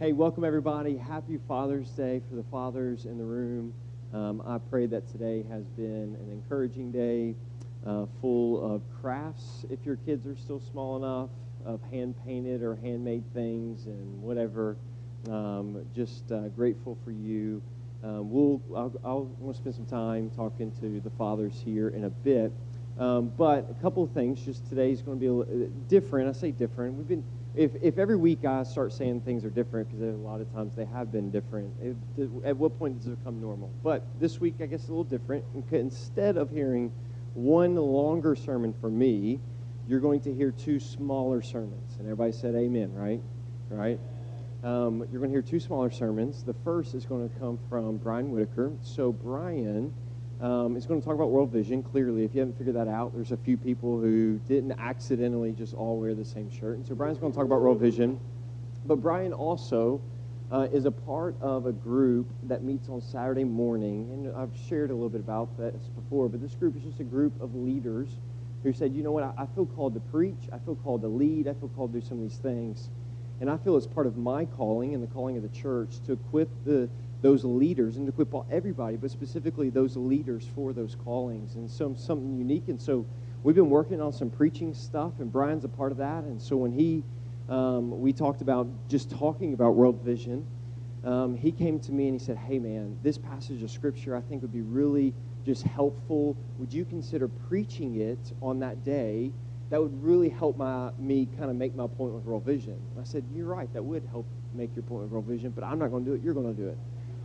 Hey, welcome everybody. Happy Father's Day for the fathers in the room. Um, I pray that today has been an encouraging day, uh, full of crafts, if your kids are still small enough, of hand painted or handmade things and whatever. Um, just uh, grateful for you. Um, we'll, I'll, I'll want to spend some time talking to the fathers here in a bit. Um, but a couple of things. Just today is going to be a different. I say different. We've been if, if every week I start saying things are different, because a lot of times they have been different, at what point does it become normal? But this week, I guess, a little different. Instead of hearing one longer sermon from me, you're going to hear two smaller sermons. And everybody said amen, right? Right? Um, you're going to hear two smaller sermons. The first is going to come from Brian Whitaker. So, Brian um, is going to talk about World Vision. Clearly, if you haven't figured that out, there's a few people who didn't accidentally just all wear the same shirt. And so Brian's going to talk about World Vision. But Brian also uh, is a part of a group that meets on Saturday morning. And I've shared a little bit about this before, but this group is just a group of leaders who said, you know what, I, I feel called to preach, I feel called to lead, I feel called to do some of these things. And I feel it's part of my calling and the calling of the church to equip the those leaders and to equip everybody, but specifically those leaders for those callings. And so something unique. And so we've been working on some preaching stuff, and Brian's a part of that. And so when he, um, we talked about just talking about world vision, um, he came to me and he said, Hey, man, this passage of scripture I think would be really just helpful. Would you consider preaching it on that day? That would really help my me kind of make my point with World Vision. And I said, You're right, that would help make your point with World Vision, but I'm not going to do it. You're going to do it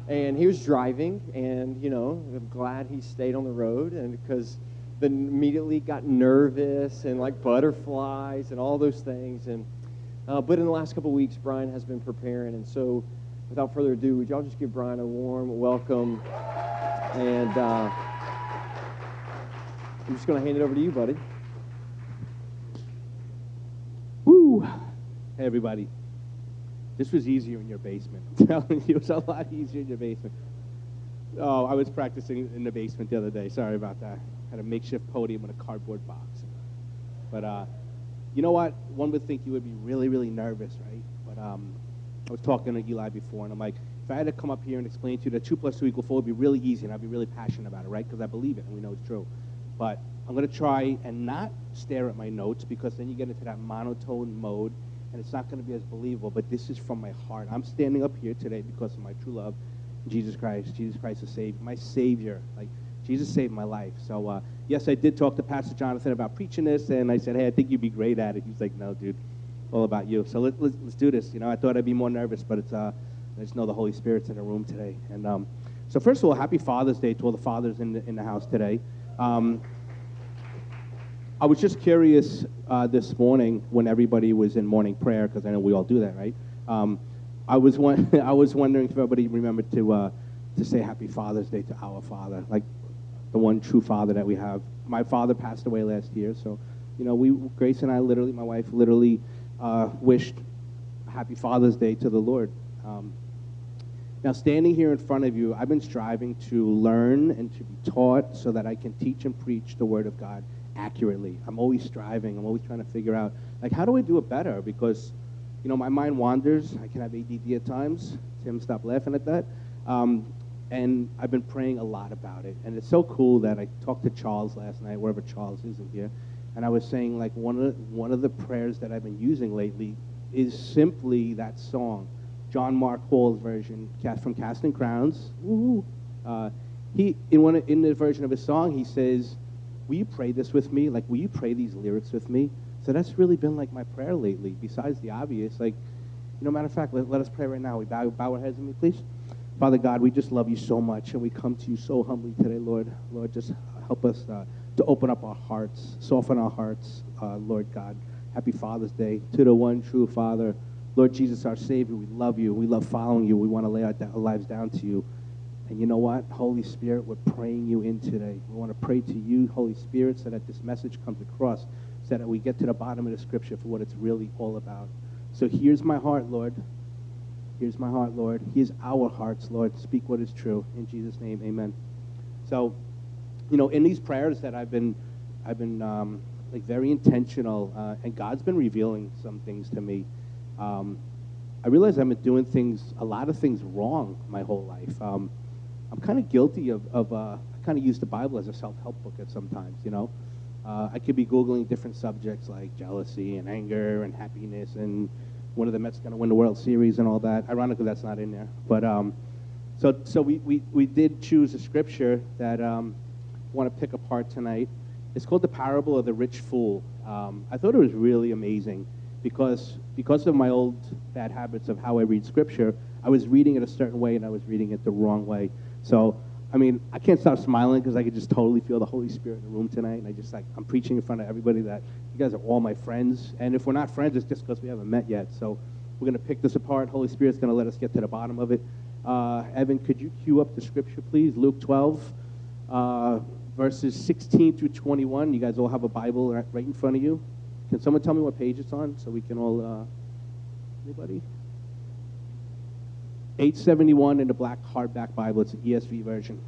and he was driving, and you know, I'm glad he stayed on the road, and because then immediately got nervous and like butterflies and all those things, and uh, but in the last couple weeks, Brian has been preparing, and so without further ado, would y'all just give Brian a warm welcome, and uh, I'm just going to hand it over to you, buddy. Woo! Hey, everybody. This was easier in your basement. I'm telling you, it was a lot easier in your basement. Oh, I was practicing in the basement the other day. Sorry about that. Had a makeshift podium in a cardboard box. But uh, you know what? One would think you would be really, really nervous, right? But um, I was talking to Eli before, and I'm like, if I had to come up here and explain to you that 2 plus 2 equals 4 would be really easy, and I'd be really passionate about it, right? Because I believe it, and we know it's true. But I'm going to try and not stare at my notes because then you get into that monotone mode and it's not going to be as believable, but this is from my heart. I'm standing up here today because of my true love, Jesus Christ. Jesus Christ is Savior, my Savior. Like, Jesus saved my life. So, uh, yes, I did talk to Pastor Jonathan about preaching this, and I said, hey, I think you'd be great at it. He's like, no, dude, all about you. So let, let's, let's do this. You know, I thought I'd be more nervous, but it's, uh, I just know the Holy Spirit's in the room today. And um, so, first of all, happy Father's Day to all the fathers in the, in the house today. Um, I was just curious uh, this morning when everybody was in morning prayer, because I know we all do that, right? Um, I, was one, I was wondering if everybody remembered to, uh, to say Happy Father's Day to our Father, like the one true Father that we have. My father passed away last year, so, you know, we, Grace and I literally, my wife literally uh, wished Happy Father's Day to the Lord. Um, now, standing here in front of you, I've been striving to learn and to be taught so that I can teach and preach the Word of God accurately. I'm always striving. I'm always trying to figure out, like, how do I do it better? Because, you know, my mind wanders. I can have ADD at times. Tim, stop laughing at that. Um, and I've been praying a lot about it. And it's so cool that I talked to Charles last night, wherever Charles is in here, and I was saying, like, one of, the, one of the prayers that I've been using lately is simply that song, John Mark Hall's version from Casting Crowns. Uh, he, in, one, in the version of his song, he says, will you pray this with me? Like, will you pray these lyrics with me? So that's really been like my prayer lately, besides the obvious. Like, you know, matter of fact, let, let us pray right now. We bow, bow our heads with me, please. Father God, we just love you so much, and we come to you so humbly today, Lord. Lord, just help us uh, to open up our hearts, soften our hearts, uh, Lord God. Happy Father's Day to the one true Father. Lord Jesus, our Savior, we love you. We love following you. We want to lay our, our lives down to you. And you know what? Holy Spirit, we're praying you in today. We want to pray to you, Holy Spirit, so that this message comes across, so that we get to the bottom of the scripture for what it's really all about. So here's my heart, Lord. Here's my heart, Lord. Here's our hearts, Lord. Speak what is true. In Jesus' name, amen. So, you know, in these prayers that I've been, I've been um, like very intentional, uh, and God's been revealing some things to me. Um, I realize I've been doing things, a lot of things wrong my whole life. Um, I'm kind of guilty of, of uh, I kind of use the Bible as a self-help book at sometimes, you know. Uh, I could be Googling different subjects like jealousy and anger and happiness and one of the Mets going to win the World Series and all that. Ironically, that's not in there. But um, so, so we, we, we did choose a scripture that um, I want to pick apart tonight. It's called the parable of the rich fool. Um, I thought it was really amazing because, because of my old bad habits of how I read scripture, I was reading it a certain way and I was reading it the wrong way. So, I mean, I can't stop smiling because I could just totally feel the Holy Spirit in the room tonight. And I just like, I'm preaching in front of everybody that you guys are all my friends. And if we're not friends, it's just because we haven't met yet. So we're going to pick this apart. Holy Spirit's going to let us get to the bottom of it. Uh, Evan, could you cue up the scripture, please? Luke 12, uh, verses 16 through 21. You guys all have a Bible right, right in front of you. Can someone tell me what page it's on so we can all, uh, anybody? 871 in the black hardback Bible. It's an ESV version.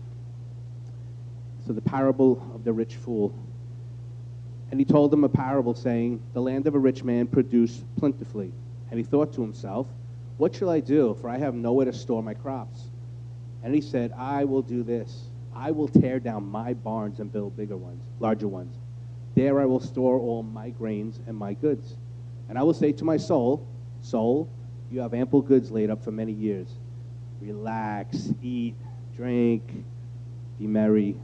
So the parable of the rich fool. And he told them a parable, saying, The land of a rich man produced plentifully. And he thought to himself, What shall I do? For I have nowhere to store my crops. And he said, I will do this. I will tear down my barns and build bigger ones, larger ones. There I will store all my grains and my goods. And I will say to my soul, Soul, you have ample goods laid up for many years. Relax, eat, drink, be merry.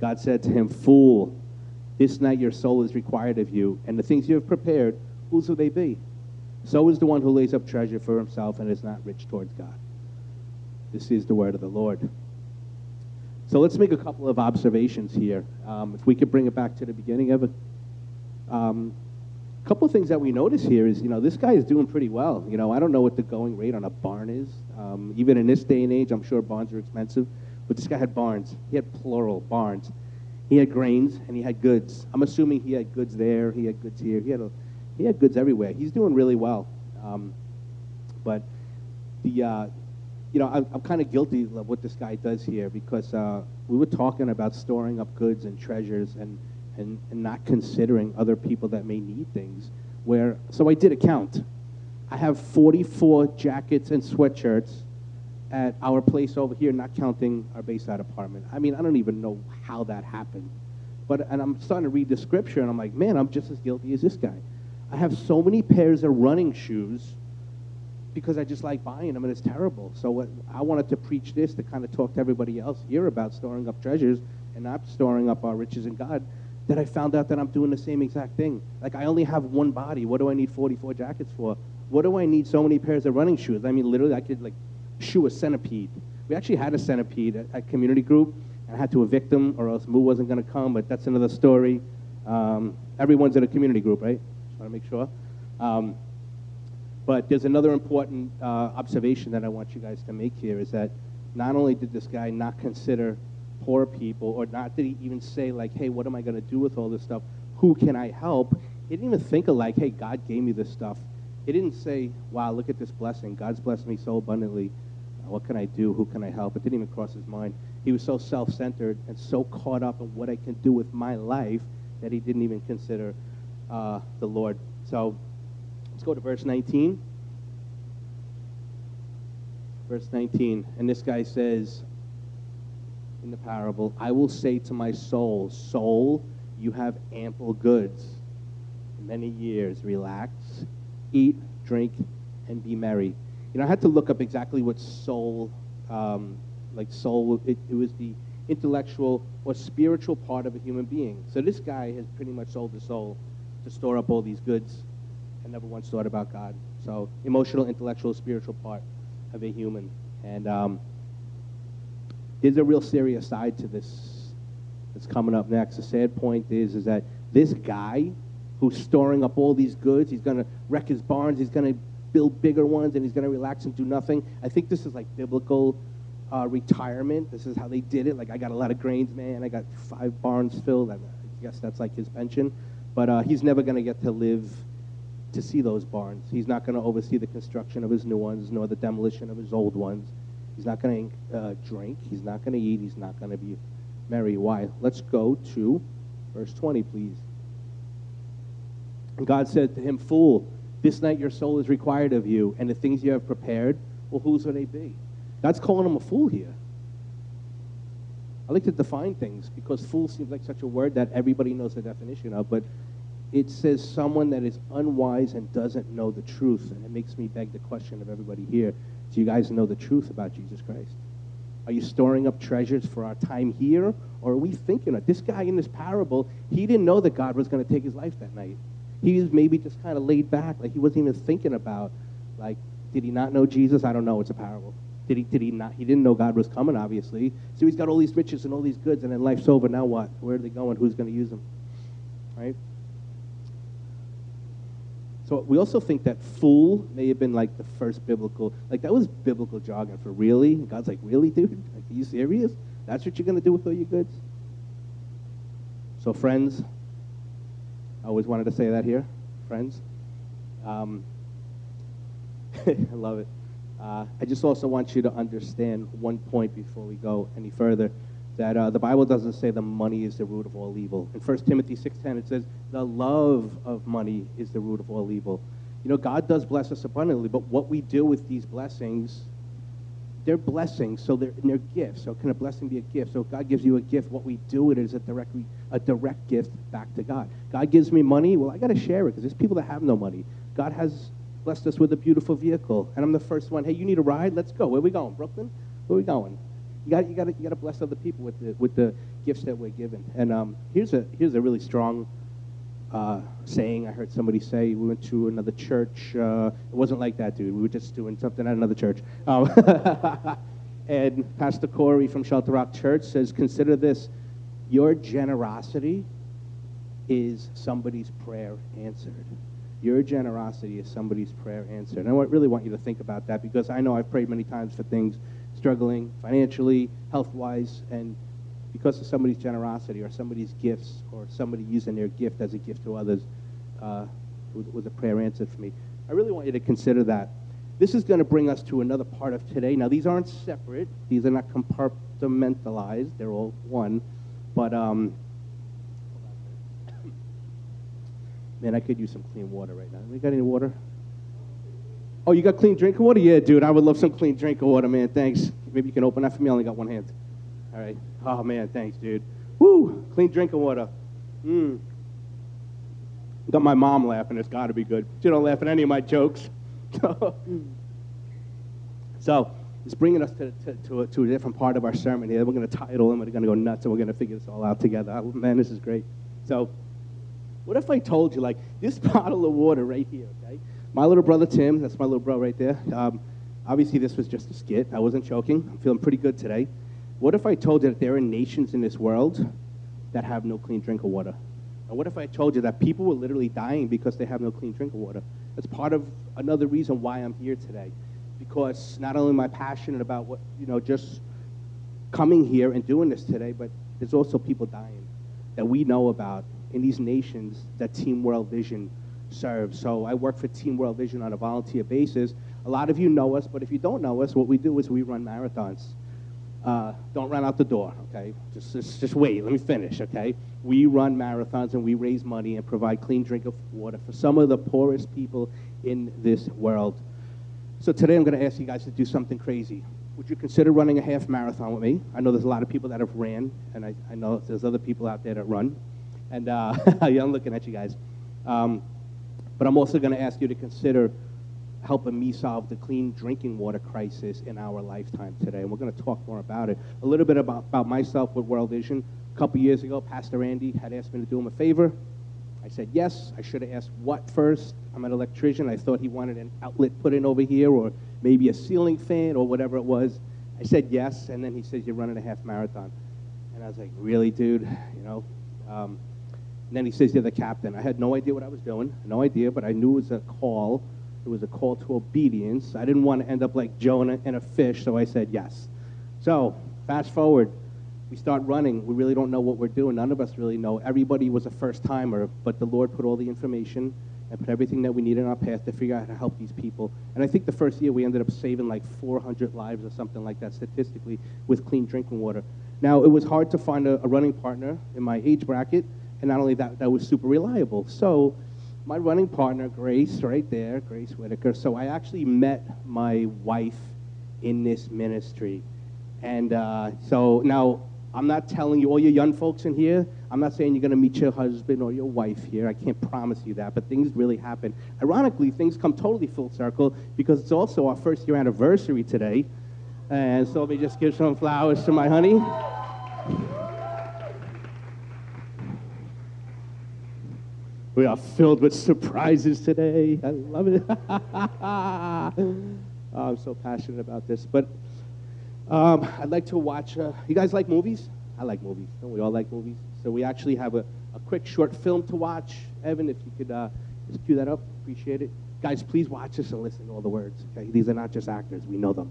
God said to him, Fool, this night your soul is required of you, and the things you have prepared, whose will they be? So is the one who lays up treasure for himself and is not rich towards God. This is the word of the Lord. So let's make a couple of observations here. Um, if we could bring it back to the beginning of it. Um, couple of things that we notice here is, you know, this guy is doing pretty well. You know, I don't know what the going rate on a barn is. Um, even in this day and age, I'm sure barns are expensive. But this guy had barns. He had plural barns. He had grains and he had goods. I'm assuming he had goods there. He had goods here. He had, a, he had goods everywhere. He's doing really well. Um, but the, uh, you know, I'm, I'm kind of guilty of what this guy does here because uh, we were talking about storing up goods and treasures and, and, and not considering other people that may need things. Where, so I did a count. I have 44 jackets and sweatshirts at our place over here, not counting our Bayside apartment. I mean, I don't even know how that happened. But, and I'm starting to read the scripture, and I'm like, man, I'm just as guilty as this guy. I have so many pairs of running shoes because I just like buying them, and it's terrible. So what, I wanted to preach this to kind of talk to everybody else here about storing up treasures and not storing up our riches in God. That I found out that I'm doing the same exact thing. Like I only have one body. What do I need 44 jackets for? What do I need so many pairs of running shoes? I mean, literally, I could like shoe a centipede. We actually had a centipede at, at community group, and I had to evict them, or else Moo wasn't going to come. But that's another story. Um, everyone's in a community group, right? Just want to make sure. Um, but there's another important uh, observation that I want you guys to make here is that not only did this guy not consider poor people, or not did he even say like, hey, what am I going to do with all this stuff? Who can I help? He didn't even think of like, hey, God gave me this stuff. He didn't say, wow, look at this blessing. God's blessed me so abundantly. What can I do? Who can I help? It didn't even cross his mind. He was so self centered and so caught up in what I can do with my life that he didn't even consider uh, the Lord. So let's go to verse 19. Verse 19. And this guy says in the parable, I will say to my soul, Soul, you have ample goods. Many years, relax, eat, drink, and be merry. You know, I had to look up exactly what soul, um, like soul, it, it was the intellectual or spiritual part of a human being. So this guy has pretty much sold his soul to store up all these goods and never once thought about God. So emotional, intellectual, spiritual part of a human. And um, there's a real serious side to this that's coming up next. The sad point is, is that this guy who's storing up all these goods, he's going to wreck his barns, he's going to build bigger ones, and he's going to relax and do nothing. I think this is like biblical uh, retirement. This is how they did it. Like, I got a lot of grains, man. I got five barns filled. I guess that's like his pension. But uh, he's never going to get to live to see those barns. He's not going to oversee the construction of his new ones, nor the demolition of his old ones. He's not going to uh, drink. He's not going to eat. He's not going to be merry. Why? Let's go to verse 20, please. And God said to him, Fool, This night your soul is required of you, and the things you have prepared, well, whose will they be? God's calling him a fool here. I like to define things because fool seems like such a word that everybody knows the definition of, but it says someone that is unwise and doesn't know the truth. And it makes me beg the question of everybody here do you guys know the truth about Jesus Christ? Are you storing up treasures for our time here? Or are we thinking of this guy in this parable? He didn't know that God was going to take his life that night. He was maybe just kind of laid back, like he wasn't even thinking about, like, did he not know Jesus? I don't know. It's a parable. Did he, did he not? He didn't know God was coming, obviously. So he's got all these riches and all these goods, and then life's over. Now what? Where are they going? Who's going to use them? Right? So we also think that fool may have been like the first biblical, like that was biblical jargon for really. God's like, really, dude? Like, are you serious? That's what you're going to do with all your goods? So, friends, I always wanted to say that here, friends. Um, I love it. Uh, I just also want you to understand one point before we go any further that uh, the Bible doesn't say the money is the root of all evil. In 1 Timothy 6.10, it says the love of money is the root of all evil. You know, God does bless us abundantly, but what we do with these blessings, they're blessings, so they're, they're gifts. So can a blessing be a gift? So if God gives you a gift, what we do with it is a direct, a direct gift back to God. God gives me money, well, I got to share it because there's people that have no money. God has blessed us with a beautiful vehicle, and I'm the first one. Hey, you need a ride? Let's go. Where we going? Brooklyn? Where we going? You got, you got, you got to bless other people with the, with the gifts that we're given. And um, here's a here's a really strong uh, saying I heard somebody say. We went to another church. Uh, it wasn't like that, dude. We were just doing something at another church. Um, and Pastor Corey from Shelter Rock Church says, "Consider this: your generosity is somebody's prayer answered." Your generosity is somebody's prayer answered. And I really want you to think about that because I know I've prayed many times for things struggling financially, health wise, and because of somebody's generosity or somebody's gifts or somebody using their gift as a gift to others uh, was a prayer answered for me. I really want you to consider that. This is going to bring us to another part of today. Now, these aren't separate, these are not compartmentalized, they're all one. But, um, man, I could use some clean water right now. We got any water? Oh, you got clean drinking water? Yeah, dude, I would love some clean drinking water, man. Thanks. Maybe you can open that for me. I only got one hand. All right. Oh, man, thanks, dude. Woo! Clean drinking water. Mmm. Got my mom laughing. It's got to be good. She don't laugh at any of my jokes. so, it's bringing us to, to, to, a, to, a, different part of our sermon here. We're going to title and we're going to go nuts and we're going to figure this all out together. Oh, man, this is great. So, what if I told you, like, this bottle of water right here, okay? My little brother Tim, that's my little bro right there. Um, obviously, this was just a skit. I wasn't joking. I'm feeling pretty good today. What if I told you that there are nations in this world that have no clean drink of water? And what if I told you that people were literally dying because they have no clean drink of water? That's part of another reason why I'm here today. Because not only am I passionate about what, you know, just coming here and doing this today, but there's also people dying that we know about in these nations that Team World Vision serve. So I work for Team World Vision on a volunteer basis. A lot of you know us, but if you don't know us, what we do is we run marathons. Uh, don't run out the door, okay? Just, just, just wait. Let me finish, okay? We run marathons and we raise money and provide clean drink of water for some of the poorest people in this world. So today I'm going to ask you guys to do something crazy. Would you consider running a half marathon with me? I know there's a lot of people that have ran, and I, I know there's other people out there that run. And uh, yeah, I'm looking at you guys. Um, but I'm also going to ask you to consider helping me solve the clean drinking water crisis in our lifetime today. And we're going to talk more about it. A little bit about, about myself with World Vision. A couple years ago, Pastor Andy had asked me to do him a favor. I said yes. I should have asked what first. I'm an electrician. I thought he wanted an outlet put in over here or maybe a ceiling fan or whatever it was. I said yes, and then he says, You're running a half marathon. And I was like, Really, dude? You know? Um, and then he says, You're the captain. I had no idea what I was doing, no idea, but I knew it was a call. It was a call to obedience. I didn't want to end up like Jonah in a fish, so I said yes. So, fast forward, we start running. We really don't know what we're doing. None of us really know. Everybody was a first timer, but the Lord put all the information and put everything that we need in our path to figure out how to help these people. And I think the first year we ended up saving like 400 lives or something like that statistically with clean drinking water. Now, it was hard to find a, a running partner in my age bracket and not only that, that was super reliable. So my running partner, Grace, right there, Grace Whitaker. So I actually met my wife in this ministry. And uh, so now I'm not telling you, all you young folks in here, I'm not saying you're going to meet your husband or your wife here. I can't promise you that, but things really happen. Ironically, things come totally full circle because it's also our first year anniversary today. And so let me just give some flowers to my honey. We are filled with surprises today. I love it. oh, I'm so passionate about this. But um, I'd like to watch. Uh, you guys like movies? I like movies. Don't we all like movies? So we actually have a, a quick short film to watch. Evan, if you could uh, just cue that up, appreciate it. Guys, please watch this and listen to all the words. Okay? These are not just actors. We know them.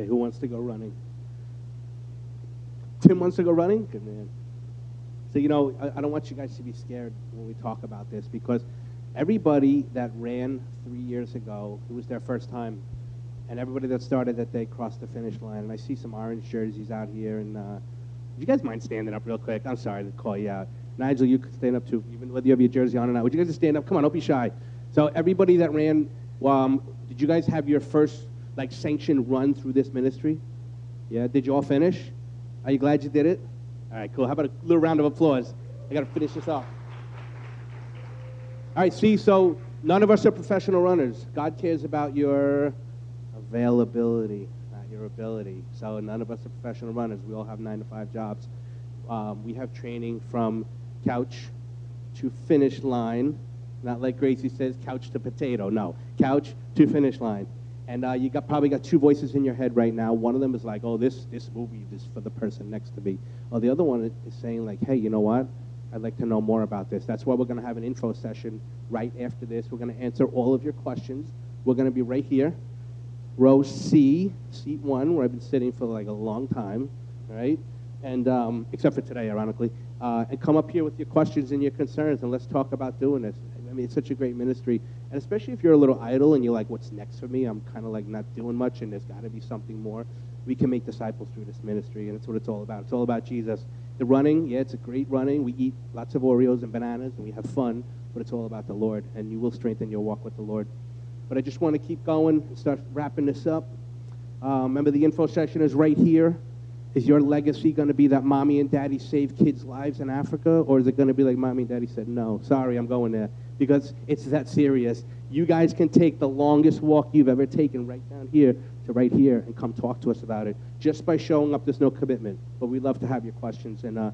Okay, who wants to go running? Tim wants to go running? Good man. So, you know, I, I, don't want you guys to be scared when we talk about this because everybody that ran three years ago, it was their first time. And everybody that started that day crossed the finish line. And I see some orange jerseys out here. And uh, you guys mind standing up real quick? I'm sorry to call you out. Nigel, you could stand up too, even whether you have your jersey on or not. Would you guys just stand up? Come on, don't be shy. So everybody that ran, um, did you guys have your first like sanctioned run through this ministry? Yeah, did you all finish? Are you glad you did it? All right, cool. How about a little round of applause? I got to finish this off. All right, see, so none of us are professional runners. God cares about your availability, not your ability. So none of us are professional runners. We all have nine to five jobs. Um, we have training from couch to finish line. Not like Gracie says, couch to potato. No, couch to finish line and uh, you got probably got two voices in your head right now. One of them is like, "Oh, this this movie is for the person next to me," or the other one is saying like, "Hey, you know what? I'd like to know more about this." That's why we're going to have an intro session right after this. We're going to answer all of your questions. We're going to be right here, row C, seat one, where I've been sitting for like a long time, right? And um, except for today, ironically, uh, and come up here with your questions and your concerns, and let's talk about doing this. I mean, it's such a great ministry. And especially if you're a little idle and you're like, what's next for me? I'm kind of like not doing much and there's got to be something more. We can make disciples through this ministry, and that's what it's all about. It's all about Jesus. The running, yeah, it's a great running. We eat lots of Oreos and bananas and we have fun, but it's all about the Lord, and you will strengthen your walk with the Lord. but I just want to keep going and start wrapping this up. Uh, remember, the info session is right here. Is your legacy going to be that mommy and daddy saved kids' lives in Africa, or is it going to be like mommy and daddy said, no, sorry, I'm going there? Because it's that serious. You guys can take the longest walk you've ever taken right down here to right here and come talk to us about it. Just by showing up, there's no commitment. But we'd love to have your questions and uh,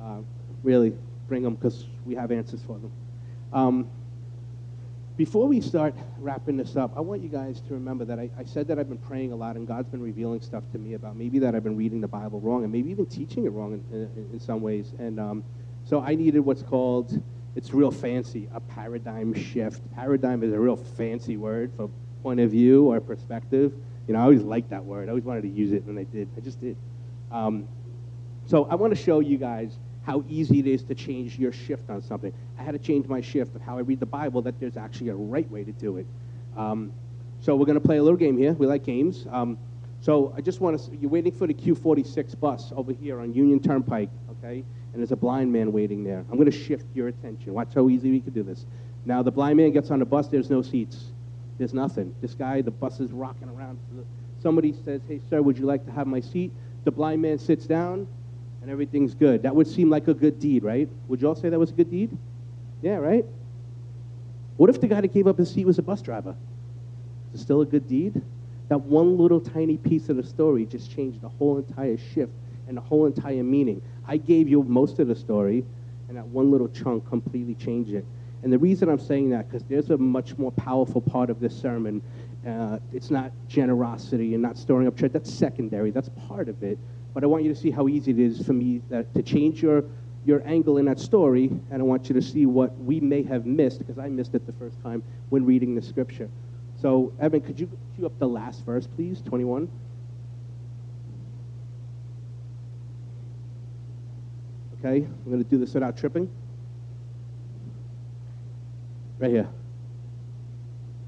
uh, really bring them because we have answers for them. Um, before we start wrapping this up, I want you guys to remember that I, I, said that I've been praying a lot and God's been revealing stuff to me about maybe that I've been reading the Bible wrong and maybe even teaching it wrong in, in, in some ways. And um, so I needed what's called, it's real fancy, a paradigm shift. Paradigm is a real fancy word for point of view or perspective. You know, I always liked that word. I always wanted to use it, and I did. I just did. Um, so I want to show you guys how easy it is to change your shift on something. I had to change my shift of how I read the Bible, that there's actually a right way to do it. Um, so we're going to play a little game here. We like games. Um, so I just want to, you're waiting for the Q46 bus over here on Union Turnpike, okay? And there's a blind man waiting there. I'm going to shift your attention. Watch how easy we can do this. Now, the blind man gets on the bus, there's no seats. There's nothing. This guy, the bus is rocking around. Somebody says, hey, sir, would you like to have my seat? The blind man sits down, and everything's good. That would seem like a good deed, right? Would you all say that was a good deed? Yeah, right? What if the guy that gave up his seat was a bus driver? Is it still a good deed? That one little tiny piece of the story just changed the whole entire shift and the whole entire meaning. I gave you most of the story, and that one little chunk completely changed it. And the reason I'm saying that, because there's a much more powerful part of this sermon. Uh, it's not generosity and not storing up treasure. That's secondary. That's part of it. But I want you to see how easy it is for me that, to change your, your angle in that story, and I want you to see what we may have missed, because I missed it the first time when reading the scripture. So, Evan, could you cue up the last verse, please? 21. Okay, I'm going to do this without tripping. Right here.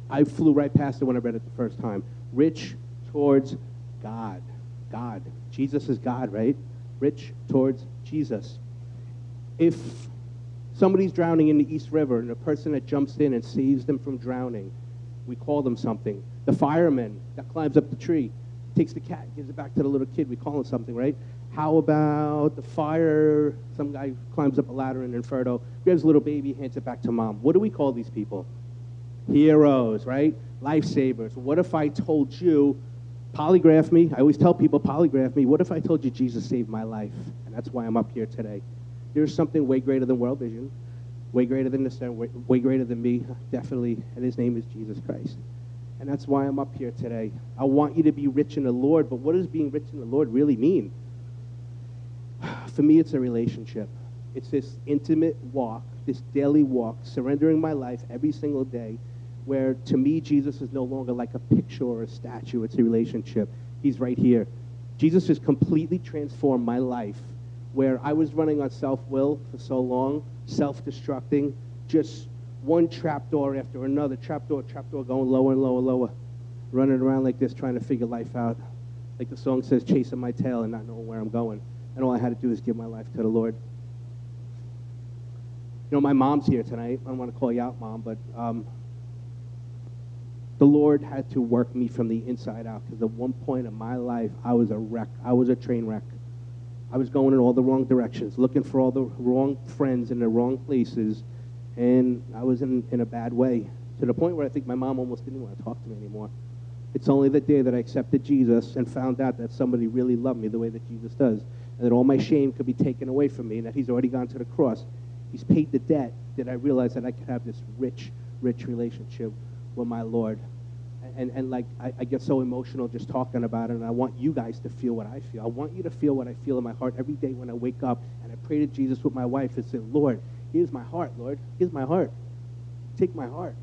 I flew right past it when I read it the first time. Rich towards God. God. Jesus is God, right? Rich towards Jesus. If somebody's drowning in the East River and a person that jumps in and saves them from drowning, we call them something. The fireman that climbs up the tree, takes the cat, gives it back to the little kid, we call him something, right? How about the fire? Some guy climbs up a ladder in Inferno, grabs a little baby, hands it back to mom. What do we call these people? Heroes, right? Lifesavers. What if I told you polygraph me. I always tell people, polygraph me. What if I told you Jesus saved my life? And that's why I'm up here today. There's something way greater than world vision, way greater than this, way, way greater than me, definitely, and his name is Jesus Christ. And that's why I'm up here today. I want you to be rich in the Lord, but what does being rich in the Lord really mean? For me, it's a relationship. It's this intimate walk, this daily walk, surrendering my life every single day where to me, Jesus is no longer like a picture or a statue, it's a relationship. He's right here. Jesus has completely transformed my life where I was running on self will for so long, self destructing, just one trapdoor after another, trapdoor, trapdoor, going lower and lower, and lower, running around like this, trying to figure life out. Like the song says, chasing my tail and not knowing where I'm going. And all I had to do is give my life to the Lord. You know, my mom's here tonight. I don't want to call you out, mom, but um, the Lord had to work me from the inside out because at one point in my life, I was a wreck. I was a train wreck. I was going in all the wrong directions, looking for all the wrong friends in the wrong places, and I was in, in a bad way to the point where I think my mom almost didn't want to talk to me anymore. It's only the day that I accepted Jesus and found out that somebody really loved me the way that Jesus does, and that all my shame could be taken away from me, and that He's already gone to the cross. He's paid the debt, that I realized that I could have this rich, rich relationship with my Lord. And, and like, I, I, get so emotional just talking about it, and I want you guys to feel what I feel. I want you to feel what I feel in my heart every day when I wake up and I pray to Jesus with my wife and say, Lord, here's my heart, Lord. Here's my heart. Take my heart.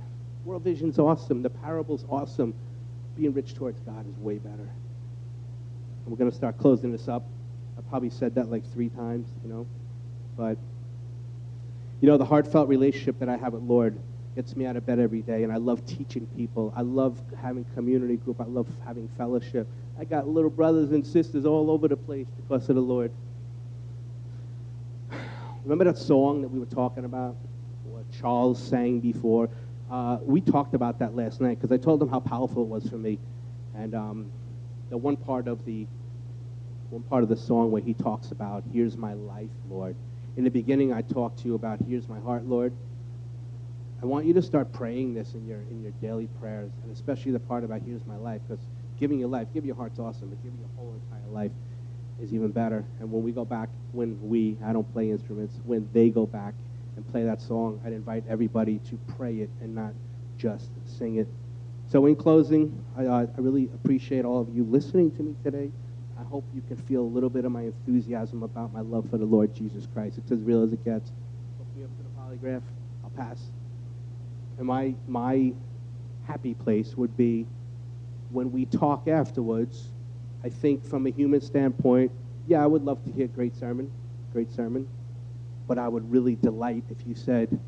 World Vision's awesome. The parable's awesome. Being rich towards God is way better. And we're going to start closing this up. I probably said that like three times, you know. But, you know, the heartfelt relationship that I have with Lord gets me out of bed every day, and I love teaching people. I love having community group. I love having fellowship. I got little brothers and sisters all over the place because of the Lord. Remember that song that we were talking about? What Charles sang before? uh, we talked about that last night because I told him how powerful it was for me. And um, the one part of the one part of the song where he talks about, "Here's my life, Lord." In the beginning, I talked to you about, "Here's my heart, Lord." I want you to start praying this in your in your daily prayers, and especially the part about "Here's my life," because giving your life, giving your heart's awesome, but giving your whole entire life is even better. And when we go back, when we, I don't play instruments, when they go back and play that song, I'd invite everybody to pray it and not just sing it. So in closing, I, uh, I really appreciate all of you listening to me today. I hope you can feel a little bit of my enthusiasm about my love for the Lord Jesus Christ. It's as real as it gets. Hook me up to the polygraph. I'll pass. And my, my happy place would be when we talk afterwards, I think from a human standpoint, yeah, I would love to hear great sermon, great sermon, but I would really delight if you said,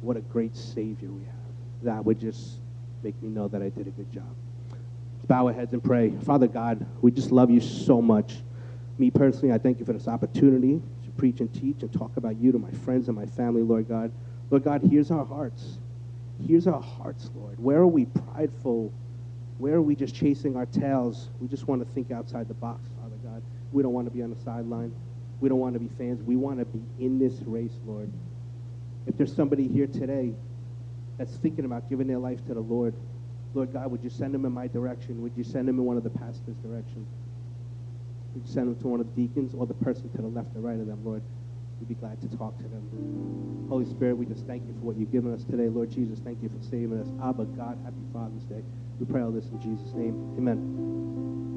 what a great Savior we have. That would just make me know that I did a good job. Let's bow our heads and pray. Father God, we just love you so much. Me personally, I thank you for this opportunity to preach and teach and talk about you to my friends and my family, Lord God. Lord God, here's our hearts. Here's our hearts, Lord. Where are we prideful? Where are we just chasing our tails? We just want to think outside the box, Father God. We don't want to be on the sideline. We don't want to be fans. We want to be in this race, Lord. If there's somebody here today that's thinking about giving their life to the Lord, Lord God, would you send them in my direction? Would you send them in one of the pastor's direction? Would you send them to one of the deacons or the person to the left or right of them, Lord? We'd be glad to talk to them. Holy Spirit, we just thank you for what you've given us today. Lord Jesus, thank you for saving us. Abba, God, happy Father's Day. We pray all this in Jesus' name. Amen.